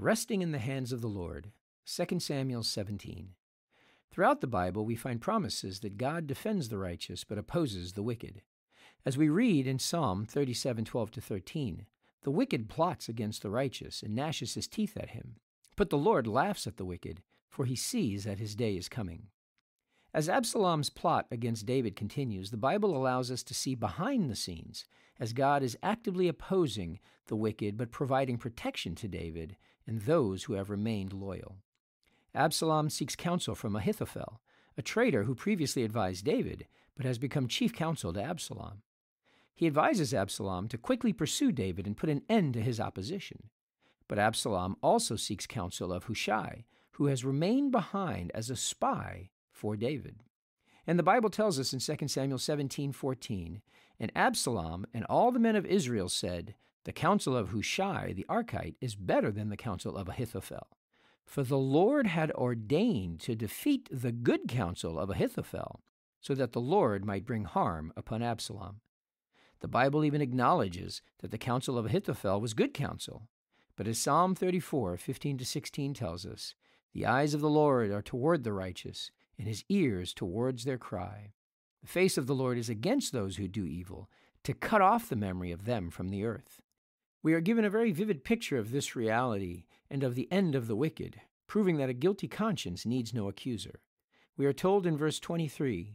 Resting in the hands of the Lord. 2 Samuel 17. Throughout the Bible, we find promises that God defends the righteous but opposes the wicked. As we read in Psalm 37:12 to 13, the wicked plots against the righteous and gnashes his teeth at him. But the Lord laughs at the wicked, for he sees that his day is coming. As Absalom's plot against David continues, the Bible allows us to see behind the scenes as God is actively opposing the wicked but providing protection to David and those who have remained loyal. Absalom seeks counsel from Ahithophel, a traitor who previously advised David but has become chief counsel to Absalom. He advises Absalom to quickly pursue David and put an end to his opposition. But Absalom also seeks counsel of Hushai, who has remained behind as a spy for David. And the Bible tells us in 2 Samuel 17:14, and Absalom and all the men of Israel said, the counsel of Hushai the Archite is better than the counsel of Ahithophel. For the Lord had ordained to defeat the good counsel of Ahithophel, so that the Lord might bring harm upon Absalom. The Bible even acknowledges that the counsel of Ahithophel was good counsel. But as Psalm 34, 15 to 16 tells us, the eyes of the Lord are toward the righteous, and his ears towards their cry. The face of the Lord is against those who do evil, to cut off the memory of them from the earth. We are given a very vivid picture of this reality and of the end of the wicked, proving that a guilty conscience needs no accuser. We are told in verse 23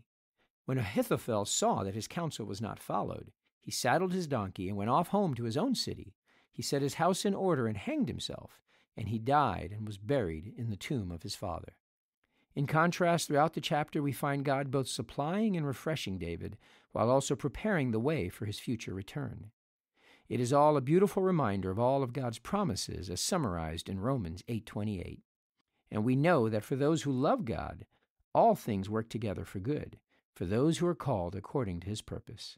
When Ahithophel saw that his counsel was not followed, he saddled his donkey and went off home to his own city. He set his house in order and hanged himself, and he died and was buried in the tomb of his father. In contrast, throughout the chapter, we find God both supplying and refreshing David, while also preparing the way for his future return. It is all a beautiful reminder of all of God's promises as summarized in Romans 8:28. And we know that for those who love God, all things work together for good, for those who are called according to his purpose.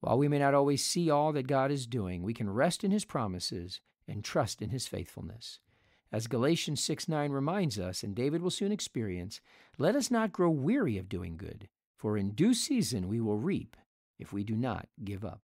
While we may not always see all that God is doing, we can rest in his promises and trust in his faithfulness. As Galatians 6 9 reminds us, and David will soon experience, let us not grow weary of doing good, for in due season we will reap if we do not give up.